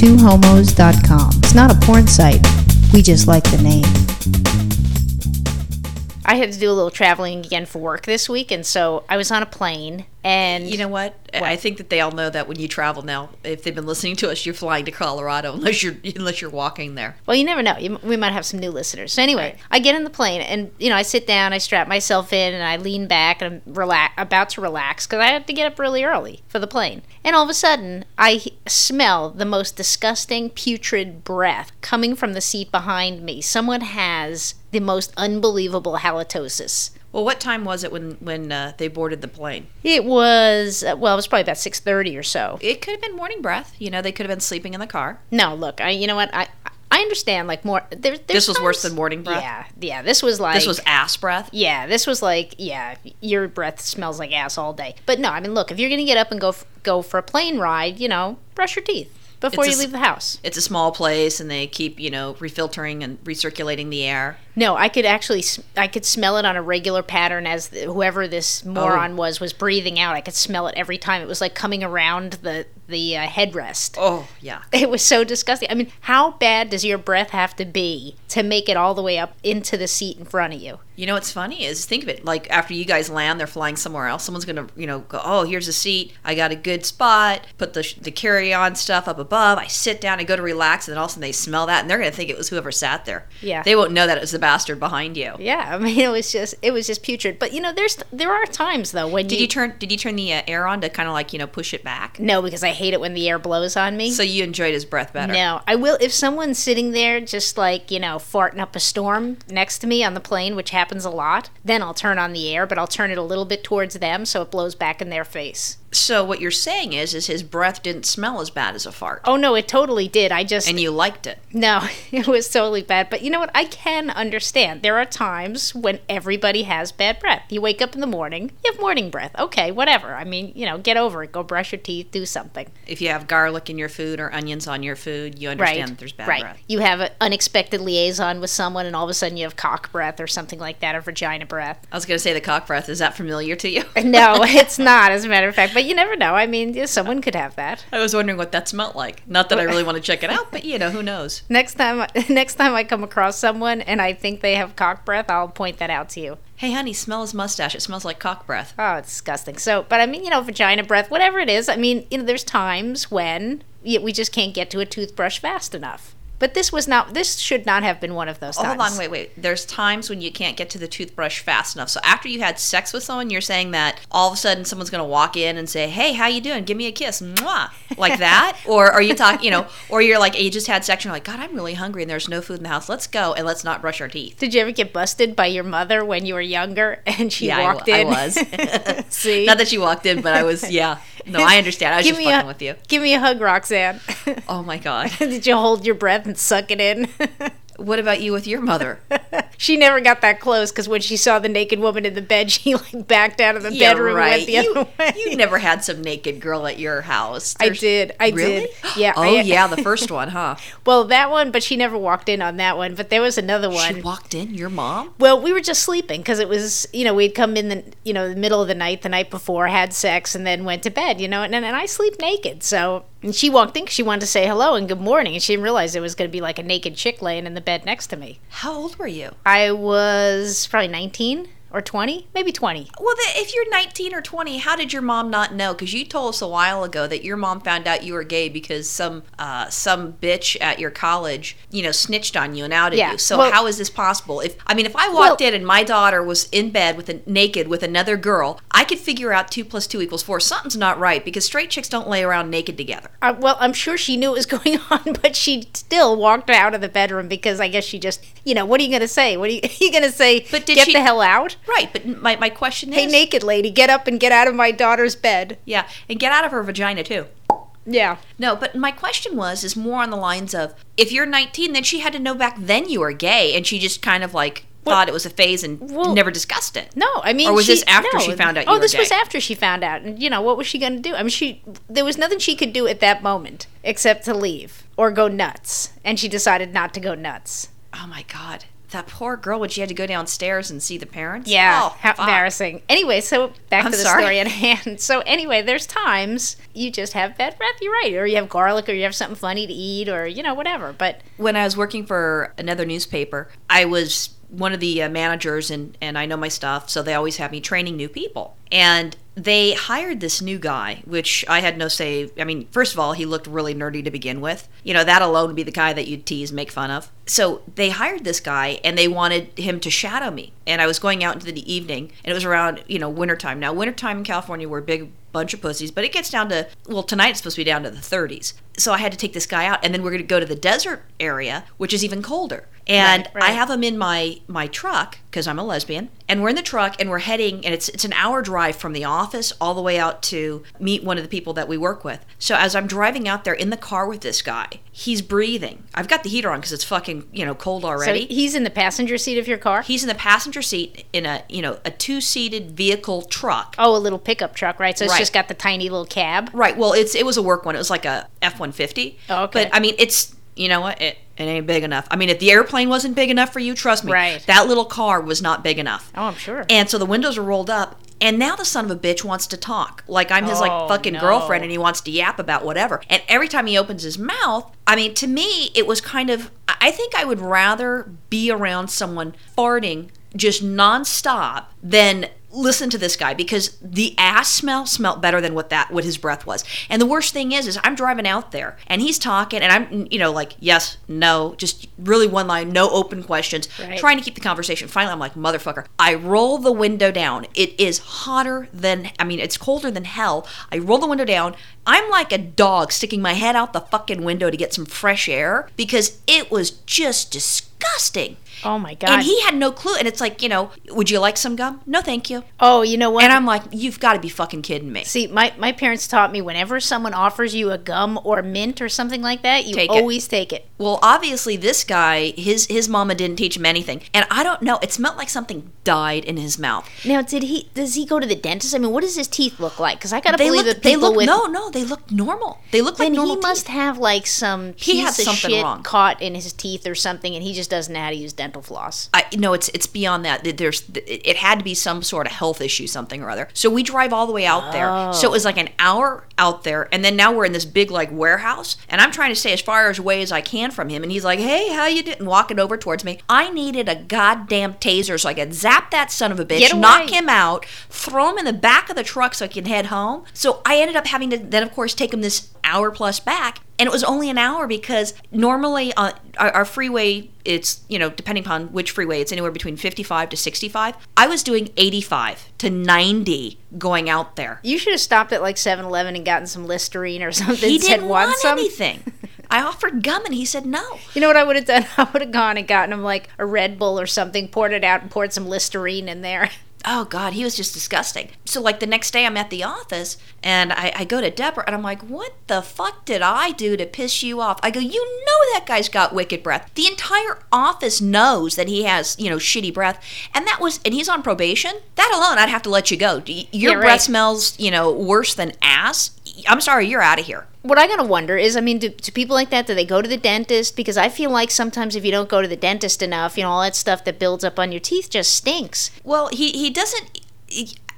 twohomos.com. It's not a porn site. We just like the name. I had to do a little traveling again for work this week, and so I was on a plane. And You know what? I think that they all know that when you travel now, if they've been listening to us, you're flying to Colorado unless you're unless you're walking there. Well, you never know. You, we might have some new listeners. So anyway, I get in the plane, and you know, I sit down, I strap myself in, and I lean back, and I'm relax, about to relax because I had to get up really early for the plane. And all of a sudden, I smell the most disgusting, putrid breath coming from the seat behind me. Someone has the most unbelievable halitosis. Well, what time was it when when uh, they boarded the plane? It was uh, well, it was probably about six thirty or so. It could have been morning breath. You know, they could have been sleeping in the car. No, look, I you know what I. I understand, like more. There, This was worse than morning breath? Yeah, yeah. This was like This was ass breath. Yeah, this was like yeah, your breath smells like ass all day. But no, I mean, look, if you're gonna get up and go f- go for a plane ride, you know, brush your teeth before a you s- leave the house. It's a small place, and they keep you know refiltering and recirculating the air. No, I could actually, I could smell it on a regular pattern as whoever this oh. moron was was breathing out. I could smell it every time. It was like coming around the the uh, headrest. Oh yeah. It was so disgusting. I mean, how bad does your breath have to be to make it all the way up into the seat in front of you? You know what's funny is think of it like after you guys land, they're flying somewhere else. Someone's gonna you know go, oh here's a seat. I got a good spot. Put the the carry on stuff up above. I sit down. I go to relax, and then all of a sudden they smell that, and they're gonna think it was whoever sat there. Yeah. They won't know that it was the bastard behind you. Yeah, I mean, it was just, it was just putrid. But you know, there's there are times though when Did you turn Did you turn the uh, air on to kind of like you know push it back? No, because I hate it when the air blows on me. So you enjoyed his breath better. no, I will if someone's sitting there just like, you know, farting up a storm next to me on the plane, which happens a lot, then I'll turn on the air, but I'll turn it a little bit towards them so it blows back in their face. So what you're saying is, is his breath didn't smell as bad as a fart, Oh no, it totally did. I just and you liked it. No, it was totally bad. But you know what? I can understand. There are times when everybody has bad breath. You wake up in the morning, you have morning breath. Okay, whatever. I mean, you know, get over it. Go brush your teeth, do something. If you have garlic in your food or onions on your food, you understand right. that there's bad right. breath. You have an unexpected liaison with someone, and all of a sudden you have cock breath or something like that, or vagina breath. I was going to say the cock breath. Is that familiar to you? No, it's not, as a matter of fact. But you never know. I mean, yeah, someone could have that. I was wondering what that smelled like. Not that I really want to check it out, but you know, who knows? Next time, next time I come across someone and I think they have cock breath, I'll point that out to you. Hey, honey, smell his mustache. It smells like cock breath. Oh, it's disgusting. So, but I mean, you know, vagina breath, whatever it is. I mean, you know, there's times when we just can't get to a toothbrush fast enough. But this was not. This should not have been one of those Oh, times. hold on, wait, wait. There's times when you can't get to the toothbrush fast enough. So after you had sex with someone, you're saying that all of a sudden someone's going to walk in and say, "Hey, how you doing? Give me a kiss." Mwah. Like that? or are you talking, you know, or you're like you just had sex and you're like, "God, I'm really hungry and there's no food in the house. Let's go and let's not brush our teeth." Did you ever get busted by your mother when you were younger and she Yeah, I walked wa- I in? was. See, Not that she walked in, but I was, yeah. No, I understand. I was give just fucking a, with you. Give me a hug, Roxanne. Oh my God. Did you hold your breath and suck it in? What about you with your mother? she never got that close because when she saw the naked woman in the bed, she like backed out of the Yeah, bedroom right. the you, other way. you never had some naked girl at your house. I did. I really? did. Yeah. Oh I- yeah, the first one, huh? Well, that one, but she never walked in on that one. But there was another one. She walked in. Your mom? well, we were just sleeping because it was, you know, we'd come in the, you know, the middle of the night, the night before, had sex, and then went to bed, you know, and and I sleep naked. So, and she walked in she wanted to say hello and good morning, and she didn't realize it was going to be like a naked chick laying in the bed next to me. How old were you? I was probably 19 or 20, maybe 20. Well, if you're 19 or 20, how did your mom not know? Because you told us a while ago that your mom found out you were gay because some uh, some bitch at your college, you know, snitched on you and outed Yeah, you. So well- how is this possible? If I mean, if I walked Well- in and my daughter was in bed with a naked with another girl, I could figure out two plus two equals four. Something's not right because straight chicks don't lay around naked together. Uh, well, I'm sure she knew what was going on, but she still walked out of the bedroom because I guess she just, you know, what are you going to say? What are you, you going to say? But did get she- the hell out? Right, but my, my question Hey, is, Hey, naked lady, get up and get out of my daughter's bed. yeah, and get out of her vagina too. Yeah. No, but my question was is more on the lines of if you're 19, then she had to know back then you were gay, and she just kind of like Well- thought it was a phase and well- never discussed it. No, I mean, Or was she- this after no. she found out oh, you Oh, this was after she found out, and you know what was she going to do? I mean, she there was nothing she could do at that moment except to leave or go nuts, and she decided not to go nuts. Oh my god, that poor girl when she had to go downstairs and see the parents. Yeah, Oh, how fuck. embarrassing. Anyway, so back I'm to the sorry. story at hand. So anyway, there's times you just have bad breath. You're right, or you have garlic, or you have something funny to eat, or you know whatever. But when I was working for another newspaper, I was one of the uh, managers and, and I know my stuff, so they always have me training new people. And they hired this new guy, which I had no say. I mean, first of all, he looked really nerdy to begin with. You know, that alone would be the guy that you'd tease, make fun of. So they hired this guy and they wanted him to shadow me. And I was going out into the evening and it was around, you know, wintertime. Now, wintertime in California, we're big bunch of pussies, but it gets down to, well, tonight it's supposed to be down to the 30s. So I had to take this guy out and then we're going to go to the desert area, which is even colder. And Right, right. I have him in my my truck because I'm a lesbian, and we're in the truck and we're heading, and it's it's an hour drive from the office all the way out to meet one of the people that we work with. So as I'm driving out there in the car with this guy, he's breathing. I've got the heater on because it's fucking you know cold already. so he's in the passenger seat of your car. he's in the passenger seat in a you know a two seated vehicle truck. oh, a little pickup truck, right? So it's Right. just got the tiny little cab. Right. Well, it's it was a work one. It was like a F one fifty. Oh, okay. But I mean, it's you know what? It it ain't big enough. I mean, if the airplane wasn't big enough for you, trust me, Right. that little car was not big enough. Oh, I'm sure. And so the windows are rolled up. And now the son of a bitch wants to talk. Like I'm his Oh, like fucking no. girlfriend and he wants to yap about whatever. And every time he opens his mouth, I mean, to me, it was kind of I I think I would rather be around someone farting just nonstop than listen to this guy because the ass smell smelt better than what that what his breath was. And the worst thing is is I'm driving out there and he's talking and I'm you know like yes, no, just really one line, no open questions, Right. trying to keep the conversation. Finally I'm like, motherfucker, I roll the window down. It is hotter than I mean, it's colder than hell. I roll the window down. I'm like a dog sticking my head out the fucking window to get some fresh air because it was just disgusting. Oh my god. And he had no clue. And it's like, you know, would you like some gum? No, thank you. oh, you know what? And I'm like, you've got to be fucking kidding me. See, my, my parents taught me whenever someone offers you a gum or mint or something like that, you Take it. always take it. Well, obviously, this guy, his his mama didn't teach him anything, and I don't know. It smelled like something died in his mouth. Now, did he? Does he go to the dentist? I mean, what does his teeth look like? Because I gotta They believe look. that They people look. with No, no, they look normal. They look like then normal he must have like some piece He had of something shit wrong. caught in his teeth or something, and he just doesn't know how to use dental floss. I, no, it's it's beyond that. There's it had to be some sort of health issue, something or other. So we drive all the way out there. So it was like an hour out there, and then now we're in this big like warehouse, and I'm trying to stay as far away as I can from him, and he's like, "Hey, how you doing?" Walking over towards me. I needed a goddamn taser so I could zap that son of a bitch, knock him out, throw him in the back of the truck so I can head home. So I ended up having to then, of course, take him this hour plus back. And it was only an hour because normally uh, our, our freeway, it's, you know, depending upon which freeway, it's anywhere between 55 to 65. I was doing 85 to 90 going out there. You should have stopped at like 7-Eleven and gotten some Listerine or something. He didn't want some? anything. I offered gum and he said no. You know what I would have done? I would have gone and gotten him like a Red Bull or something, poured it out, and poured some Listerine in there. Oh God, he was just disgusting. So like the next day, I'm at the office and I, I go to Deborah and I'm like, "What the fuck did I do to piss you off?" I go, "You know that guy's got wicked breath. The entire office knows that he has you know shitty breath, and that was and he's on probation. That alone, I'd have to let you go. Your Yeah, right. breath smells you know worse than ass. I'm sorry, you're out of here." What I gotta wonder is, I mean, do, do people like that? Do they go to the dentist? Because I feel like sometimes if you don't go to the dentist enough, you know, all that stuff that builds up on your teeth just stinks. Well, he he doesn't.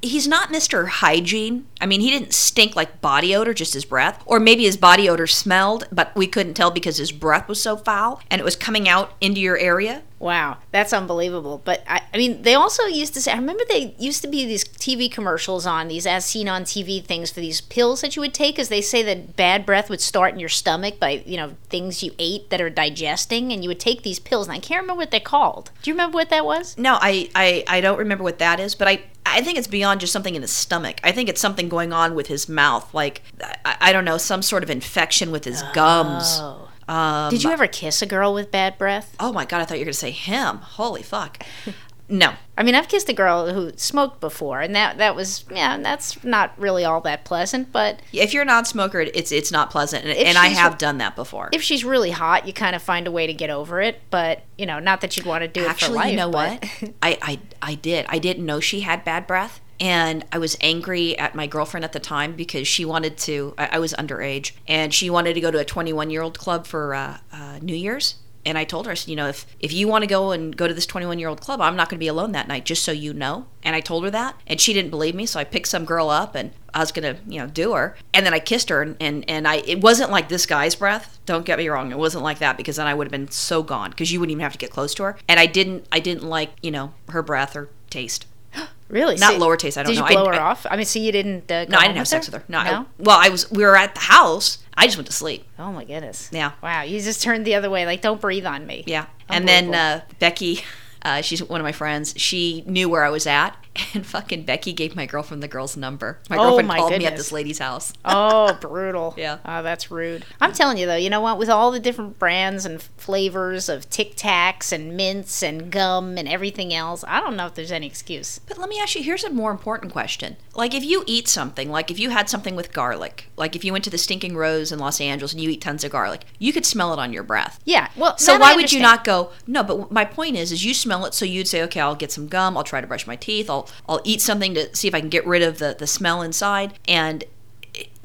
He, he's not Mr. Hygiene. I mean, he didn't stink like body odor, just his breath. Or maybe his body odor smelled, but we couldn't tell because his breath was so foul and it was coming out into your area. Wow, that's unbelievable. But I, I mean, they also used to say, I remember they used to be these TV commercials on these as seen on TV things for these pills that you would take, as they say that bad breath would start in your stomach by, you know, things you ate that are digesting, and you would take these pills. And I can't remember what they're called. Do you remember what that was? No, I, I, I don't remember what that is, but I, I think it's beyond just something in his stomach. I think it's something going on with his mouth, like I, I don't know, some sort of infection with his gums. Oh. Um, Did you ever kiss a girl with bad breath? oh my god, I thought you were gonna say him. Holy fuck. No, I mean, I've kissed a girl who smoked before, and that that was yeah, that's not really all that pleasant. But if you're a non-smoker, it's it's not pleasant, and, and I have done that before. if she's really hot, you kind of find a way to get over it. But you know, not that you'd want to do it for Actually, life. you know but- what? I, I I did. I didn't know she had bad breath, and I was angry at my girlfriend at the time because she wanted to. I, I was underage, and she wanted to go to a 21 year old club for uh, uh, New Year's. And I told her, I said, you know, if if you want to go and go to this 21 year old club, I'm not going to be alone that night, just so you know. And I told her that, and she didn't believe me, so I picked some girl up and I was gonna, you know, do her, and then I kissed her, and and, and I it wasn't like this guy's breath. Don't get me wrong, it wasn't like that because then I would have been so gone because you wouldn't even have to get close to her, and I didn't I didn't like you know her breath or taste. Really? Not So- lower taste, I don't know. Did you blow I, her I, off? I mean, so you didn't. Uh, No, I didn't have sex with her. No, I- no. well, I was we were at the house. I just went to sleep. Oh my goodness. Yeah. Wow. You just turned the other way. Like, don't breathe on me. Yeah. And then uh, Becky, uh, she's one of my friends. She knew where I was at, and fucking Becky gave my girlfriend the girl's number. My Oh, girlfriend my called me at this lady's house. Oh, brutal. Yeah. Oh, that's rude. I'm telling you though, you know what? With all the different brands and flavors of Tic Tacs and mints and gum and everything else, I don't know if there's any excuse. But let me ask you here's a more important question. Like, if you eat something, like if you had something with garlic, like if you went to the Stinking Rose in Los Angeles and you eat tons of garlic, you could smell it on your breath. Yeah. Well, So why would you not go? No, but my point is, is you smell it, so you'd say, okay, I'll get some gum. I'll try to brush my teeth. I'll I'll eat something to see if I can get rid of the the smell inside. And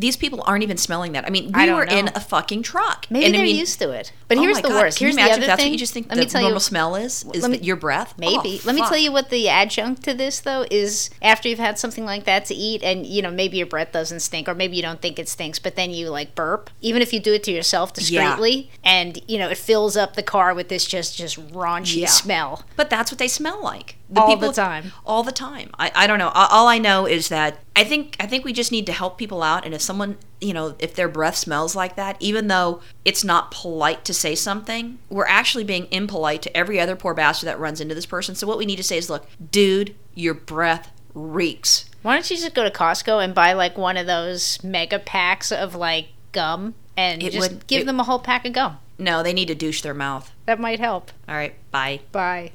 these people aren't even smelling that. I mean, I we don't were in a fucking truck. Maybe and I they're mean- used to it. Oh but Oh here's the God, worst. Can Here's you imagine the if other that's thing. what you just think Let the me tell normal you. smell is? Is me- your breath? Maybe. Oh, Let me tell you what the adjunct to this though is after you've had something like that to eat and you know maybe your breath doesn't stink or maybe you don't think it stinks but then you like burp even if you do it to yourself discreetly and you know it fills up the car with this just just raunchy Yeah. smell. But that's what they smell like. The All the time. All the time. I, I don't know. All all I know is that I think I think we just need to help people out. And if someone, you know, if their breath smells like that, even though it's not polite to say something, we're actually being impolite to every other poor bastard that runs into this person. So what we need to say is, look, dude, your breath reeks. Why don't you just go to Costco and buy like one of those mega packs of like gum and It just would- give it- them a whole pack of gum? No, they need to douche their mouth. That might help. All right, bye. Bye.